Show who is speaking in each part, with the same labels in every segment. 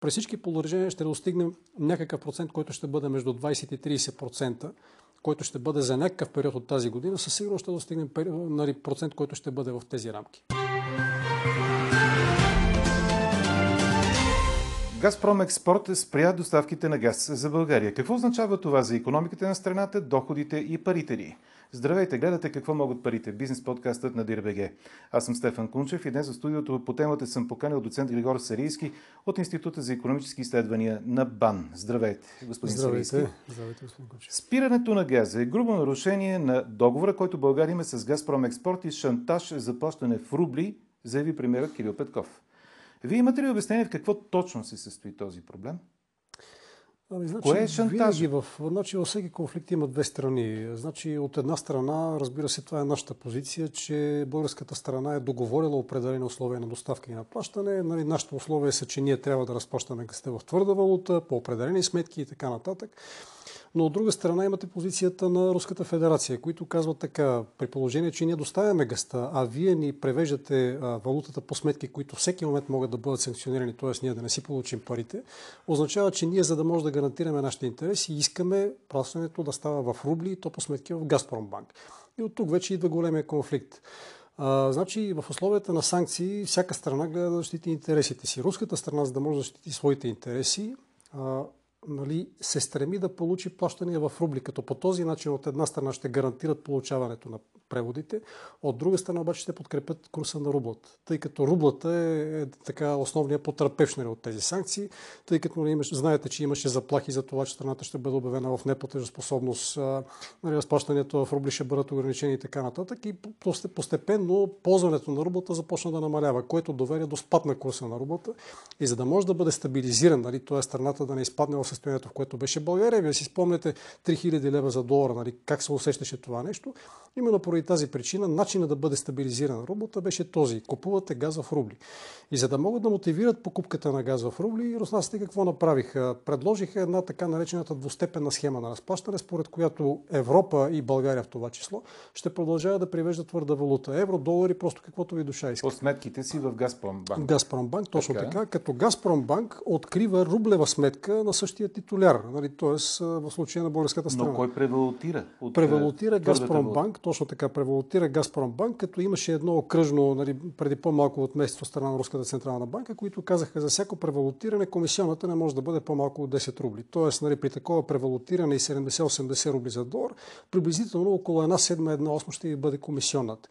Speaker 1: При всички положения ще достигнем някакъв процент, който ще бъде между 20 и 30%, който ще бъде за някакъв период от тази година. Със сигурност ще достигнем нали, процент, който ще бъде в тези рамки.
Speaker 2: Газпром Експорт спря доставките на газ за България. Какво означава това за економиката на страната, доходите и парите ни? Здравейте, гледате какво могат парите. Бизнес подкастът на Дирбеге. Аз съм Стефан Кунчев и днес в студиото по темата съм поканил доцент Григор Сарийски от Института за економически изследвания на БАН. Здравейте, господин
Speaker 1: Здравейте.
Speaker 2: Сарийски.
Speaker 1: Здравейте, господин Кунчев.
Speaker 2: Спирането на газа е грубо нарушение на договора, който България има с Газпром Експорт и шантаж за плащане в рубли, заяви премьерът Кирил Петков. Вие имате ли обяснение в какво точно се състои този проблем?
Speaker 1: Ами, значи,
Speaker 2: Кое е шантаж?
Speaker 1: В, значи, във всеки конфликт има две страни. Значи, от една страна, разбира се, това е нашата позиция, че българската страна е договорила определени условия на доставка и на плащане. Нали, нашите условия са, че ние трябва да разплащаме гъста в твърда валута, по определени сметки и така нататък. Но от друга страна имате позицията на Руската федерация, които казват така, при положение, че ние доставяме гъста, а вие ни превеждате валутата по сметки, които всеки момент могат да бъдат санкционирани, т.е. ние да не си получим парите, означава, че ние, за да може да гарантираме нашите интереси, искаме плащането да става в рубли и то по сметки в Газпромбанк. И от тук вече идва големия конфликт. А, значи в условията на санкции всяка страна гледа да защити интересите си. Руската страна, за да може да защити своите интереси, а, нали, се стреми да получи плащания в рубли, като по този начин от една страна ще гарантират получаването на преводите, от друга страна обаче ще подкрепят курса на рублата, тъй като рублата е, е така основният потърпевш нали, от тези санкции, тъй като нали, имаш, знаете, че имаше заплахи за това, че страната ще бъде обявена в неплатежоспособност, нали, разплащането в рубли ще бъдат ограничени и така нататък и постепенно ползването на рублата започна да намалява, което доведе до спад на курса на рублата и за да може да бъде стабилизиран, нали, т.е. страната да не изпадне в състоянието, в което беше България. Вие си спомняте 3000 лева за долара, нали, как се усещаше това нещо. Именно поради тази причина начина да бъде стабилизирана рублата беше този. Купувате газ в рубли. И за да могат да мотивират покупката на газ в рубли, руснаците какво направиха? Предложиха една така наречената двустепенна схема на разплащане, според която Европа и България в това число ще продължават да привеждат твърда валута. Евро, долари, просто каквото ви душа иска.
Speaker 2: По сметките си в Газпромбанк.
Speaker 1: Газпромбанк, точно така. така. Като Газпромбанк открива рублева сметка на същия титуляр, нали, т.е. в случая на българската страна.
Speaker 2: Но кой превалутира?
Speaker 1: От превалутира Газпромбанк, точно така превалутира Газпромбанк, като имаше едно окръжно, нали, преди по-малко от месец от страна на Руската централна банка, които казаха за всяко превалутиране комисионата не може да бъде по-малко от 10 рубли. Тоест, нали, при такова превалутиране и 70-80 рубли за долар, приблизително около една седма, една осма ще ви бъде комисионната.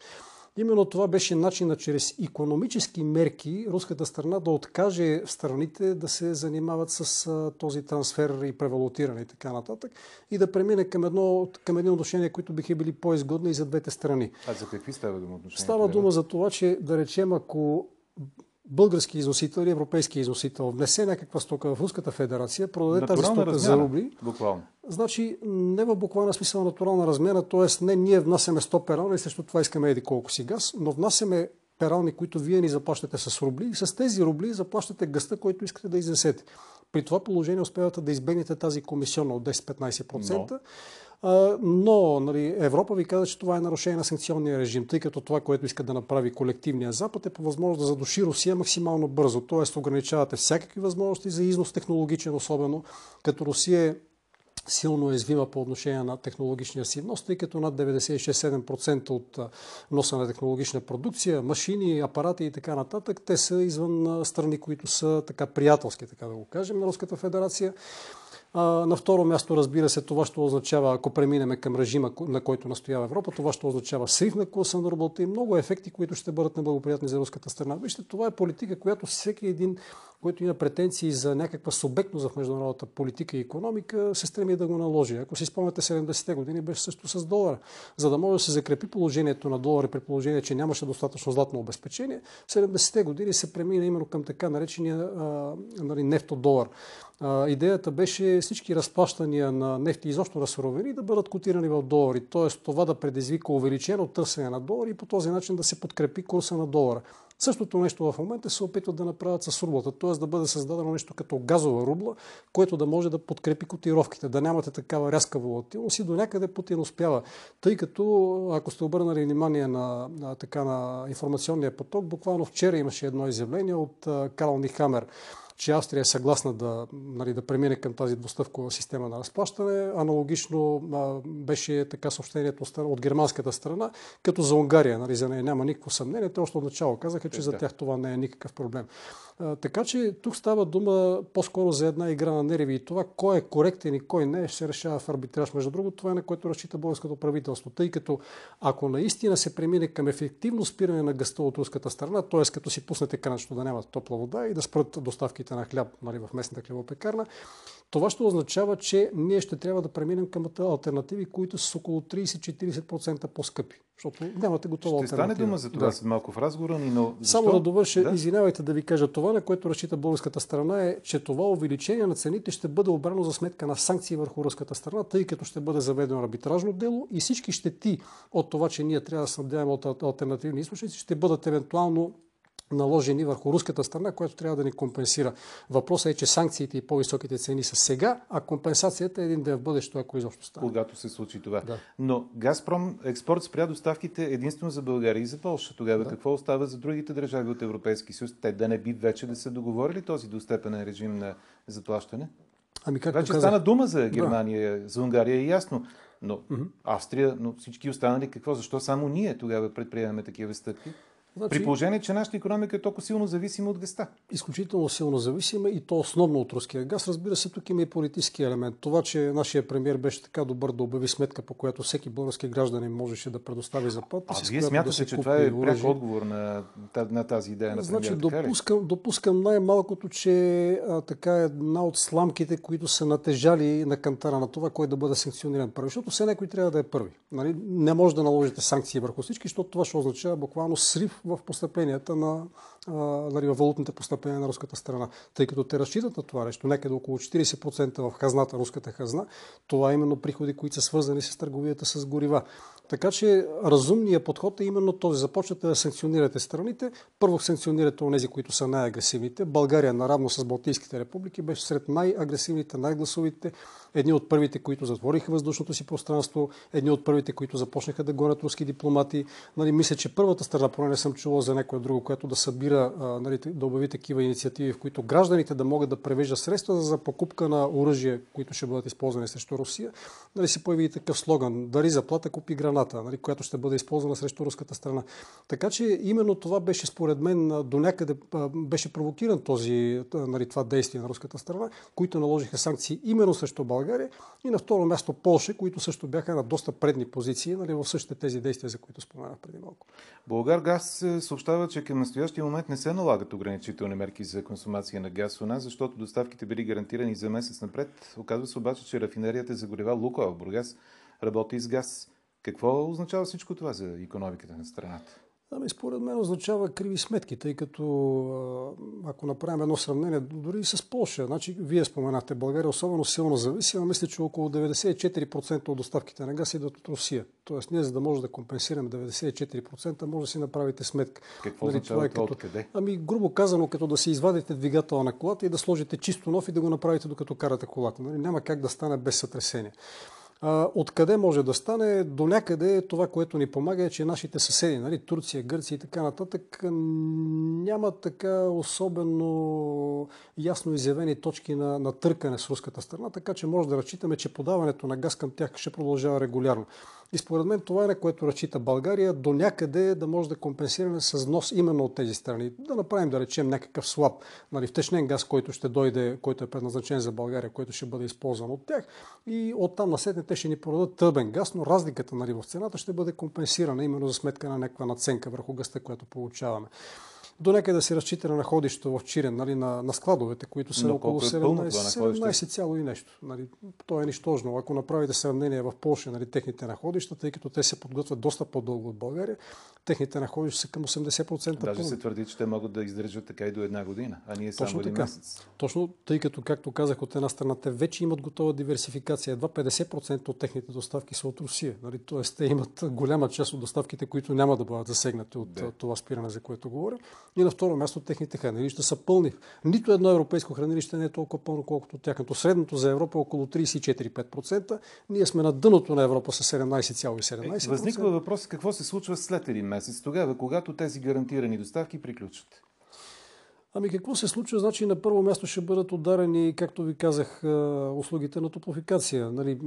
Speaker 1: Именно това беше начина чрез економически мерки руската страна да откаже страните да се занимават с този трансфер и превалутиране и така нататък и да премине към, едно, към едни отношения, които биха били по-изгодни и за двете страни.
Speaker 2: А за какви става дума отношения?
Speaker 1: Става дума за това, че да речем, ако български износител или европейски износител внесе някаква стока в Руската федерация, продаде тази стока размяна, за рубли,
Speaker 2: буквално.
Speaker 1: значи не в буквална смисъл натурална размяна, т.е. не ние внасяме 100 перални и срещу това искаме еди колко си газ, но внасяме перални, които вие ни заплащате с рубли и с тези рубли заплащате гъста, който искате да изнесете. При това положение успявате да избегнете тази комисионна от 10-15%. Но но нали, Европа ви каза, че това е нарушение на санкционния режим, тъй като това, което иска да направи колективния Запад е по възможност да задуши Русия максимално бързо. Тоест ограничавате всякакви възможности за износ технологичен, особено като Русия е силно уязвима по отношение на технологичния си внос, тъй като над 96-7% от носа на технологична продукция, машини, апарати и така нататък, те са извън страни, които са така приятелски, така да го кажем, на Руската федерация. На второ място, разбира се, това ще означава, ако преминеме към режима, на който настоява Европа, това ще означава срив на курса на работа и много ефекти, които ще бъдат неблагоприятни за руската страна. Вижте, това е политика, която всеки един, който има претенции за някаква субектност в международната политика и економика, се стреми да го наложи. Ако си спомняте 70-те години, беше също с долара. За да може да се закрепи положението на долара при положение, че нямаше достатъчно златно обезпечение, в 70-те години се премина именно към така наречения нали, нефтодолар идеята беше всички разплащания на нефти и изобщо на суровини да бъдат котирани в долари. Т.е. това да предизвика увеличено търсене на долари и по този начин да се подкрепи курса на долара. Същото нещо в момента се опитват да направят с рублата, т.е. да бъде създадено нещо като газова рубла, което да може да подкрепи котировките, да нямате такава рязка волатилност и до някъде Путин успява. Тъй като, ако сте обърнали внимание на, на, така, на информационния поток, буквално вчера имаше едно изявление от Карл Нихамер, че Австрия е съгласна да, нали, да премине към тази двустъвкова система на разплащане. Аналогично а, беше така съобщението от германската страна, като за Унгария, нали, за нея няма никакво съмнение. Те още от начало казаха, че за тях това не е никакъв проблем. А, така че тук става дума по-скоро за една игра на нерви и това кой е коректен и кой не ще решава в арбитраж. Между другото, това е на което разчита българското правителство, тъй като ако наистина се премине към ефективно спиране на гъста от руската страна, т.е. като си пуснете кранчето да няма топла вода и да спрат доставките на хляб нали, в местната хлебопекарна, това ще означава, че ние ще трябва да преминем към альтернативи, които са с около 30-40% по-скъпи. Защото нямате готова
Speaker 2: ще альтернатива. Ще стане дума за това да. след малко в разговора ни, но
Speaker 1: защо? Само да довърша, да? извинявайте да ви кажа това, на което разчита българската страна е, че това увеличение на цените ще бъде обрано за сметка на санкции върху руската страна, тъй като ще бъде заведено арбитражно дело и всички щети от това, че ние трябва да снабдяваме от альтернативни източници, ще бъдат евентуално наложени върху руската страна, която трябва да ни компенсира. Въпросът е, че санкциите и по-високите цени са сега, а компенсацията е един ден в бъдещето, ако изобщо стане.
Speaker 2: Когато се случи това. Да. Но Газпром експорт спря доставките единствено за България и за Польша. Тогава да. какво остава за другите държави от Европейски съюз? Те да не би вече да са договорили този достепенен режим на заплащане? Ами как вече казах... стана дума за Германия, да. за Унгария е ясно. Но mm-hmm. Австрия, но всички останали какво? Защо само ние тогава предприемаме такива стъпки? Значи, При положение, че нашата економика е толкова силно зависима от гъста.
Speaker 1: Изключително силно зависима и то основно от руския газ. Разбира се, тук има и политически елемент. Това, че нашия премьер беше така добър да обяви сметка, по която всеки български гражданин можеше да предостави заплата.
Speaker 2: А вие смятате, да че това е пряк отговор на, на тази идея на
Speaker 1: Значи, допускам, допускам най-малкото, че а, така е една от сламките, които са натежали на кантара на това, кой да бъде санкциониран първи. Защото все някой трябва да е първи. Нали? Не може да наложите санкции върху всички, защото това ще означава буквално срив в постъпленията на нали, валутните постъпления на руската страна. Тъй като те разчитат на това нещо, някъде около 40% в хазната, руската хазна, това е именно приходи, които са свързани с търговията с горива. Така че разумният подход е именно този. Започвате да санкционирате страните. Първо санкционирате онези, които са най-агресивните. България, наравно с Балтийските републики, беше сред най-агресивните, най-гласовите. Едни от първите, които затвориха въздушното си пространство, едни от първите, които започнаха да гонят руски дипломати. Нали, мисля, че първата страна, поне не съм чувал за някоя друго, което да събира, нали, да обяви такива инициативи, в които гражданите да могат да превеждат средства за покупка на оръжие, които ще бъдат използвани срещу Русия. Нали, се появи такъв слоган. Дари заплата, купи граната, нали, която ще бъде използвана срещу руската страна. Така че именно това беше според мен до някъде беше провокиран този, нали, това действие на руската страна, които наложиха санкции именно срещу България и на второ място Полша, които също бяха на доста предни позиции нали, в същите тези действия, за които споменах преди малко.
Speaker 2: Българ Газ съобщава, че към настоящия момент не се налагат ограничителни мерки за консумация на газ у нас, защото доставките били гарантирани за месец напред. Оказва се обаче, че рафинерията за горива Лука в Бургас работи с газ. Какво означава всичко това за економиката на страната?
Speaker 1: Ами, според мен означава криви сметки, тъй като ако направим едно сравнение, дори и с Польша, значи вие споменахте, България особено силно зависима, мисля, че около 94% от доставките на газ идват от Русия. Тоест ние, за да може да компенсираме 94%, може да си направите сметка.
Speaker 2: Какво нали, това е като... откъде?
Speaker 1: Ами, грубо казано, като да си извадите двигатела на колата и да сложите чисто нов и да го направите докато карате колата. Нали, няма как да стане без сътресение. Откъде може да стане? До някъде това, което ни помага е, че нашите съседи, нали, Турция, Гърция и така нататък, няма така особено ясно изявени точки на, на търкане с руската страна, така че може да разчитаме, че подаването на газ към тях ще продължава регулярно. И според мен това е на което разчита България до някъде да може да компенсираме с внос именно от тези страни. Да направим, да речем, някакъв слаб нали, втечнен газ, който ще дойде, който е предназначен за България, който ще бъде използван от тях. И оттам насетне те ще ни продадат тъбен газ, но разликата нали, в цената ще бъде компенсирана именно за сметка на някаква наценка върху гъста, която получаваме до да се разчита на находището в Чирен, нали, на, на складовете, които са Но около 17, е цяло и нещо. Нали, то е нищожно. Ако направите сравнение в Польша, нали, техните находища, тъй като те се подготвят доста по-дълго от България, техните находища са към 80%.
Speaker 2: Даже пълни. се твърди, че те могат да издържат така и до една година, а ние само Точно така. месец.
Speaker 1: Точно, тъй като, както казах, от една страна те вече имат готова диверсификация. Едва 50% от техните доставки са от Русия. Нали? Тоест, те имат голяма част от доставките, които няма да бъдат засегнати от да. това спиране, за което говоря. И на второ място техните хранилища са пълни. Нито едно европейско хранилище не е толкова пълно, колкото тяхното. Средното за Европа е около 34-5%. Ние сме на дъното на Европа с 17,17%.
Speaker 2: Е, възниква въпрос какво се случва след един месец, тогава, когато тези гарантирани доставки приключат.
Speaker 1: Ами какво се случва? Значи на първо място ще бъдат ударени, както ви казах, услугите на топлофикация. Нали,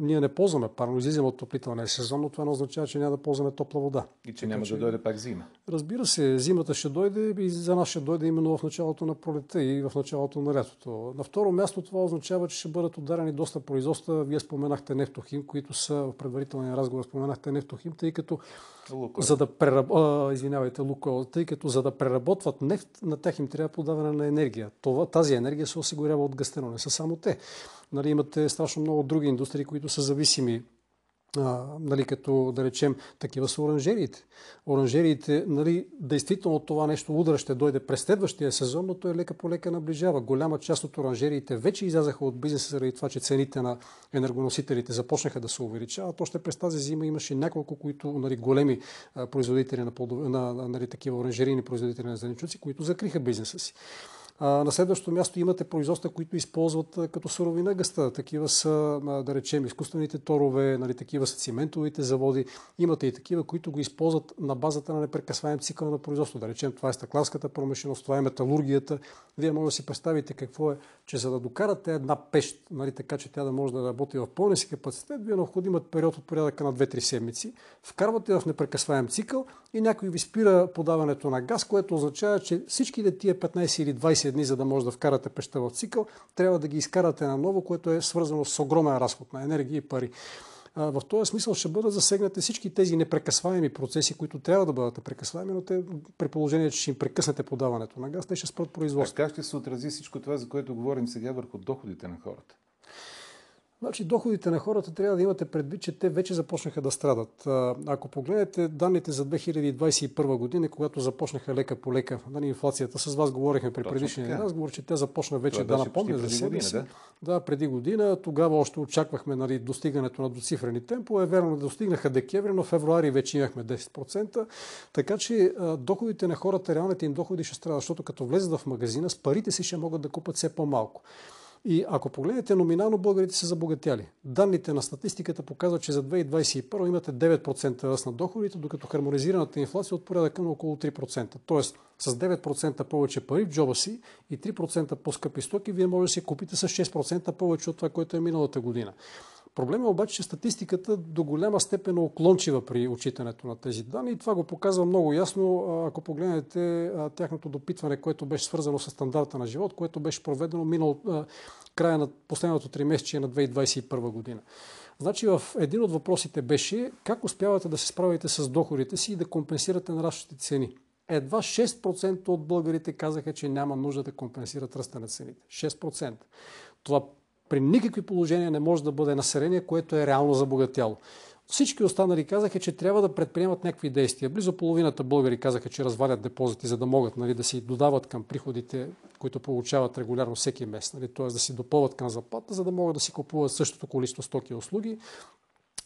Speaker 1: ние не ползваме парно, излизаме от топлителния сезон, но това не означава, че няма да ползваме топла вода.
Speaker 2: И че няма че... да дойде пак зима.
Speaker 1: Разбира се, зимата ще дойде и за нас ще дойде именно в началото на пролета и в началото на лятото. На второ място това означава, че ще бъдат ударени доста производства. Вие споменахте нефтохим, които са в предварителния разговор споменахте нефтохим, тъй като
Speaker 2: Лукойл.
Speaker 1: за да прераб... а, извинявайте, Лукойл, тъй като за да преработват нефт, на тях им трябва подаване на енергия. Това, тази енергия се осигурява от гъстено, не са само те. Нали, имате страшно много други индустрии, които са зависими нали, като да речем такива са оранжериите. Оранжериите, нали, действително това нещо удара ще дойде през следващия сезон, но той лека по лека наближава. Голяма част от оранжериите вече излязаха от бизнеса заради това, че цените на енергоносителите започнаха да се увеличават. Още през тази зима имаше няколко, които нали, големи производители на, на нали, такива оранжерийни производители на зеленчуци, които закриха бизнеса си. На следващото място имате производства, които използват като суровина гъста. Такива са, да речем, изкуствените торове, нали, такива са циментовите заводи. Имате и такива, които го използват на базата на непрекъсваем цикъл на производство. Да речем, това е стъкларската промишленост, това е металургията. Вие може да си представите какво е, че за да докарате една пещ, нали, така че тя да може да работи в пълния си капацитет, ви е необходим период от порядъка на 2-3 седмици. Вкарвате в непрекъсваем цикъл и някой ви спира подаването на газ, което означава, че всичките тия 15 или 20 дни, за да може да вкарате пеща в цикъл, трябва да ги изкарате наново, което е свързано с огромен разход на енергия и пари. В този смисъл ще бъдат засегнати всички тези непрекъсваеми процеси, които трябва да бъдат непрекъсваеми, но те при положение, че ще им прекъснете подаването на газ, те ще спрат производството.
Speaker 2: Как ще се отрази всичко това, за което говорим сега върху доходите на хората?
Speaker 1: Значи доходите на хората трябва да имате предвид, че те вече започнаха да страдат. Ако погледнете данните за 2021 година, когато започнаха лека по лека нали, инфлацията, с вас говорихме при предишния разговор, че тя започна вече
Speaker 2: Това
Speaker 1: да напомня за себе
Speaker 2: си. Да?
Speaker 1: да, преди година. Тогава още очаквахме нали, достигането на доцифрени темпове. Верно, достигнаха декември, но в февруари вече имахме 10%. Така че доходите на хората, реалните им доходи ще страдат, защото като влезат в магазина, с парите си ще могат да купат все по-малко. И ако погледнете номинално, българите са забогатяли. Данните на статистиката показват, че за 2021 имате 9% ръст на доходите, докато хармонизираната инфлация е от порядъка на около 3%. Тоест с 9% повече пари в джоба си и 3% по-скъпи стоки, вие може да си купите с 6% повече от това, което е миналата година. Проблемът е обаче, че статистиката до голяма степен е оклончива при отчитането на тези данни и това го показва много ясно, ако погледнете тяхното допитване, което беше свързано с стандарта на живот, което беше проведено минал края на последното три месече на 2021 година. Значи в един от въпросите беше как успявате да се справите с доходите си и да компенсирате нарастващите цени. Едва 6% от българите казаха, че няма нужда да компенсират ръста на цените. 6%. Това при никакви положения не може да бъде население, което е реално забогатяло. Всички останали казаха, че трябва да предприемат някакви действия. Близо половината българи казаха, че развалят депозити, за да могат нали, да си додават към приходите, които получават регулярно всеки месец, нали, т.е. да си допълват към заплата, за да могат да си купуват същото количество стоки и услуги.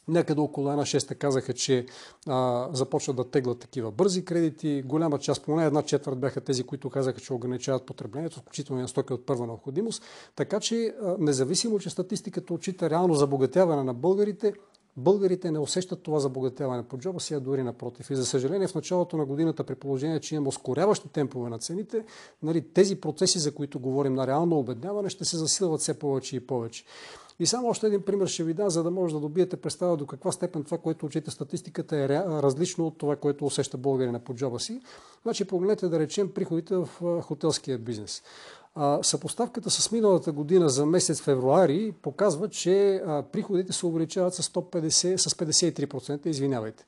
Speaker 1: Някъде около една шеста казаха, че а, започват да теглят такива бързи кредити. Голяма част, поне една четвърт бяха тези, които казаха, че ограничават потреблението, включително на стоки от първа необходимост. Така че, а, независимо, че статистиката отчита реално забогатяване на българите, българите не усещат това забогатяване по джоба си, а дори напротив. И за съжаление в началото на годината, при положение, че имаме ускоряващи темпове на цените, нали, тези процеси, за които говорим на реално обедняване, ще се засилват все повече и повече. И само още един пример ще ви дам, за да може да добиете представа до каква степен това, което учите статистиката е различно от това, което усеща българина по джоба си. Значи погледнете да речем приходите в хотелския бизнес. съпоставката с миналата година за месец февруари показва, че приходите се увеличават с, 150, с 53%, извинявайте.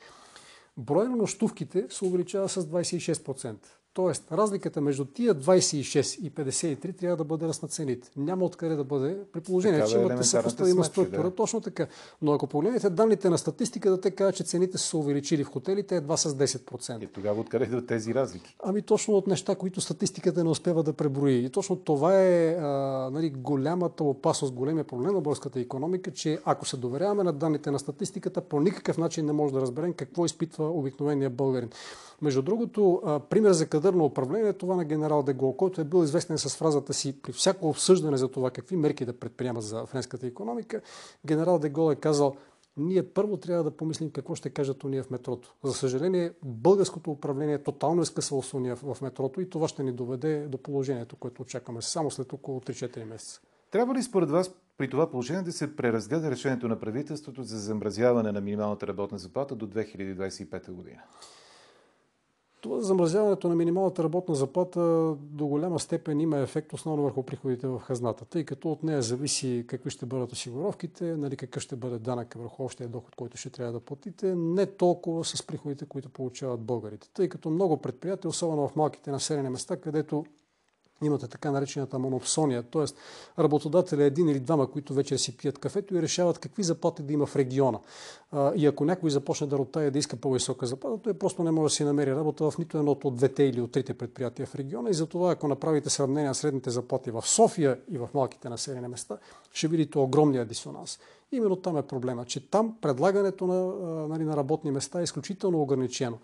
Speaker 1: Броя на нощувките се увеличава с 26%. Тоест, разликата между тия 26 и 53 трябва да бъде на цените. Няма откъде да бъде, при положение,
Speaker 2: Такава
Speaker 1: че
Speaker 2: е
Speaker 1: имате съпоставима структура. Да. Точно така. Но ако погледнете данните на статистиката, те казват, че цените са се увеличили в хотелите едва с 10%.
Speaker 2: И тогава откъде идват тези разлики?
Speaker 1: Ами точно от неща, които статистиката не успява да преброи. И точно това е а, нали, голямата опасност, големия проблем на българската економика, че ако се доверяваме на данните на статистиката, по никакъв начин не може да разберем какво изпитва обикновения българин. Между другото, пример за кадърно управление е това на генерал Дегол, който е бил известен с фразата си при всяко обсъждане за това какви мерки да предприема за френската економика. Генерал Дегол е казал, ние първо трябва да помислим какво ще кажат уния в метрото. За съжаление, българското управление тотално е скъсало с уния в метрото и това ще ни доведе до положението, което очакваме само след около 3-4 месеца.
Speaker 2: Трябва ли според вас при това положение да се преразгледа решението на правителството за замразяване на минималната работна заплата до 2025 година?
Speaker 1: Това замразяването на минималната работна заплата до голяма степен има ефект основно върху приходите в хазната, тъй като от нея зависи какви ще бъдат осигуровките, нали, какъв ще бъде данък върху общия доход, който ще трябва да платите, не толкова с приходите, които получават българите. Тъй като много предприятия, особено в малките населени места, където имате така наречената монопсония, т.е. работодателя е един или двама, които вече си пият кафето и решават какви заплати да има в региона. И ако някой започне да ротая да иска по-висока заплата, той просто не може да си намери работа в нито едното от двете или от трите предприятия в региона. И затова, ако направите сравнение на средните заплати в София и в малките населени места, ще видите огромния дисонанс. Именно там е проблема, че там предлагането на, нали, на работни места е изключително ограничено.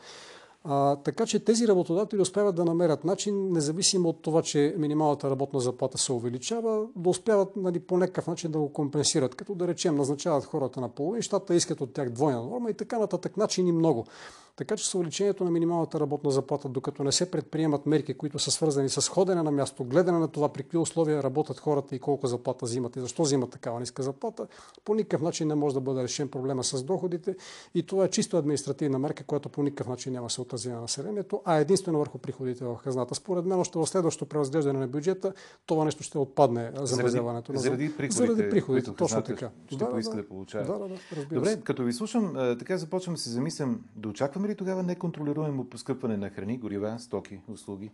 Speaker 1: А, така че тези работодатели успяват да намерят начин, независимо от това, че минималната работна заплата се увеличава, да успяват нали, по някакъв начин да го компенсират, като да речем назначават хората на половин, щата искат от тях двойна норма и така нататък. Начини много. Така че с увеличението на минималната работна заплата, докато не се предприемат мерки, които са свързани с ходене на място, гледане на това при какви условия работят хората и колко заплата взимат и защо взимат такава ниска заплата, по никакъв начин не може да бъде решен проблема с доходите и това е чисто административна мерка, която по никакъв начин няма се отрази на населението, а единствено върху приходите в хазната. Според мен, още в следващото преразглеждане на бюджета, това нещо ще отпадне замразяването.
Speaker 2: Заради, заради приходите, заради приходите точно така. Ще да, поиска да, да получава. Да, да, да, Добре, се. като ви слушам, така започвам да се замислям, да очакваме ли тогава неконтролируемо поскъпване на храни, горива, стоки, услуги?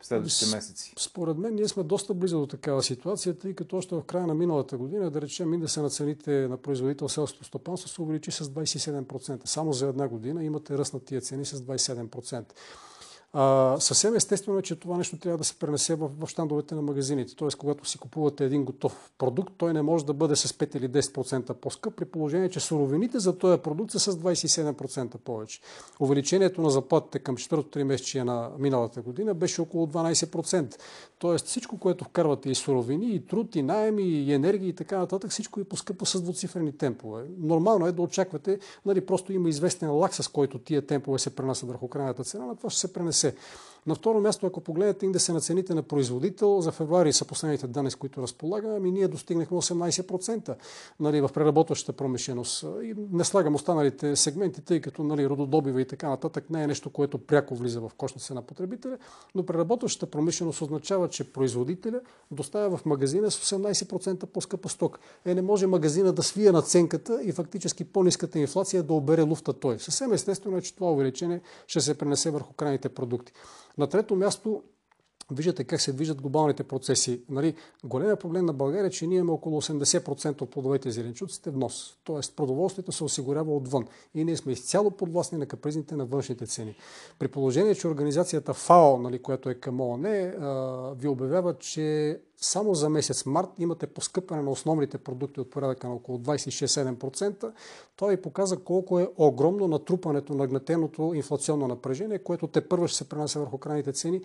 Speaker 2: В следващите месеци?
Speaker 1: Според мен ние сме доста близо до такава ситуация, тъй като още в края на миналата година, да речем, индекса на цените на производител селското стопанство се увеличи с 27%. Само за една година имате ръст на тия цени с 27%. А, съвсем естествено е, че това нещо трябва да се пренесе в, в щандовете на магазините. Тоест, когато си купувате един готов продукт, той не може да бъде с 5 или 10% по-скъп, при положение, че суровините за този продукт са с 27% повече. Увеличението на заплатите към 4-3 месечия на миналата година беше около 12%. Тоест, всичко, което вкарвате и суровини, и труд, и найеми, и енергия и така нататък, всичко е поскъпо с двуцифрени темпове. Нормално е да очаквате, нали, просто има известен лак, с който тия темпове се пренасят върху крайната цена, но това ще се пренесе се. На второ място, ако погледнете индекса на цените на производител, за февруари са последните данни, с които разполагаме, ами ние достигнахме 18% нали, в преработващата промишленост. И не слагам останалите сегменти, тъй като нали, рододобива и така нататък не е нещо, което пряко влиза в кошница на потребителя, но преработващата промишленост означава, че производителя доставя в магазина с 18% по-скъпа сток. Е, не може магазина да свие наценката и фактически по-ниската инфлация да обере луфта той. Съвсем естествено е, че това увеличение ще се пренесе върху крайните продукти. На трето място, виждате как се движат глобалните процеси. Нали, големия проблем на България е, че ние имаме около 80% от плодовете и зеленчуците внос. Тоест продоволствието се осигурява отвън. И ние сме изцяло подвластни на капризните на външните цени. При положение, че организацията ФАО, нали, която е към ООН, ви обявява, че само за месец март имате поскъпване на основните продукти от порядъка на около 26-7%. Това ви показа колко е огромно натрупането на гнетеното инфлационно напрежение, което те първо ще се пренася върху крайните цени,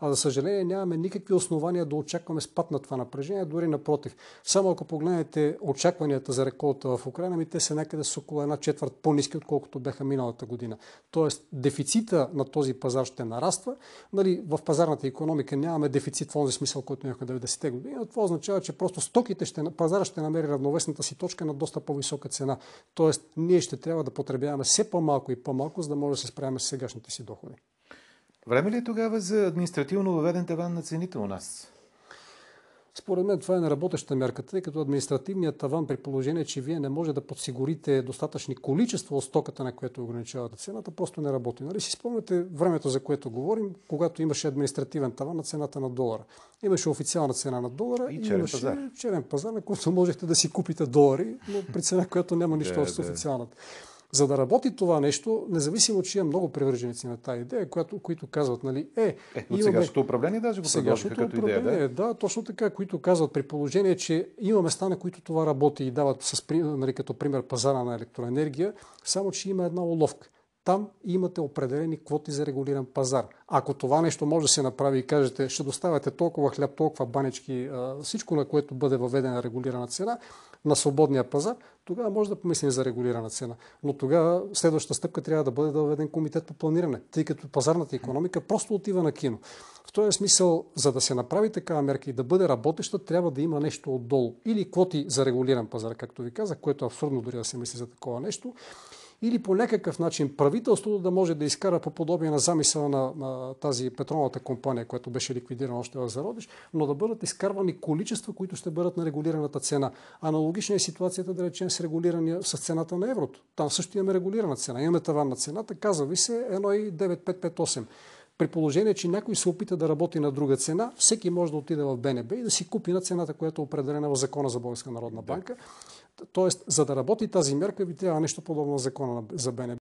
Speaker 1: а за съжаление нямаме никакви основания да очакваме спад на това напрежение, дори напротив. Само ако погледнете очакванията за реколта в Украина, ми те са някъде с около една четвърт по-низки, отколкото бяха миналата година. Тоест, дефицита на този пазар ще нараства. Нали, в пазарната економика нямаме дефицит в този смисъл, който имахме 90 90-те години, това означава, че просто стоките ще, пазара ще намери равновесната си точка на доста по-висока цена. Тоест, ние ще трябва да потребяваме все по-малко и по-малко, за да може да се справяме с сегашните си доходи.
Speaker 2: Време ли е тогава за административно въведен таван на цените у нас?
Speaker 1: Според мен това е неработеща мярка, тъй като административният таван при положение, че вие не може да подсигурите достатъчни количества от стоката, на което ограничавате цената, просто не работи. Нали си спомняте времето, за което говорим, когато имаше административен таван на цената на долара. Имаше официална цена на долара
Speaker 2: и, и черен
Speaker 1: имаше
Speaker 2: пазар.
Speaker 1: черен пазар, на който можехте да си купите долари, но при цена, която няма нищо общо с официалната. За да работи това нещо, независимо, че има много привърженици на тази идея, която, които казват, нали, е...
Speaker 2: е от сегашното управление даже го предложиха като идея, да?
Speaker 1: Да, точно така, които казват при положение, че има места, на които това работи и дават с, нали, като пример пазара на електроенергия, само че има една уловка там имате определени квоти за регулиран пазар. Ако това нещо може да се направи и кажете, ще доставяте толкова хляб, толкова банички, всичко на което бъде въведена регулирана цена, на свободния пазар, тогава може да помислим за регулирана цена. Но тогава следващата стъпка трябва да бъде да въведен комитет по планиране, тъй като пазарната економика просто отива на кино. В този смисъл, за да се направи такава мерка и да бъде работеща, трябва да има нещо отдолу. Или квоти за регулиран пазар, както ви казах, което е абсурдно дори да се мисли за такова нещо, или по някакъв начин правителството да може да изкара по подобие на замисъла на, на тази петролната компания, която беше ликвидирана още в зародиш, но да бъдат изкарвани количества, които ще бъдат на регулираната цена. Аналогична е ситуацията, да речем, с, регулирания, с цената на еврото. Там също имаме регулирана цена. Имаме таван на цената, казва ви се 1,9558. При положение, че някой се опита да работи на друга цена, всеки може да отиде в БНБ и да си купи на цената, която е определена в закона за Българска народна банка. Тоест, за да работи тази мерка, ви трябва нещо подобно на закона за БНБ.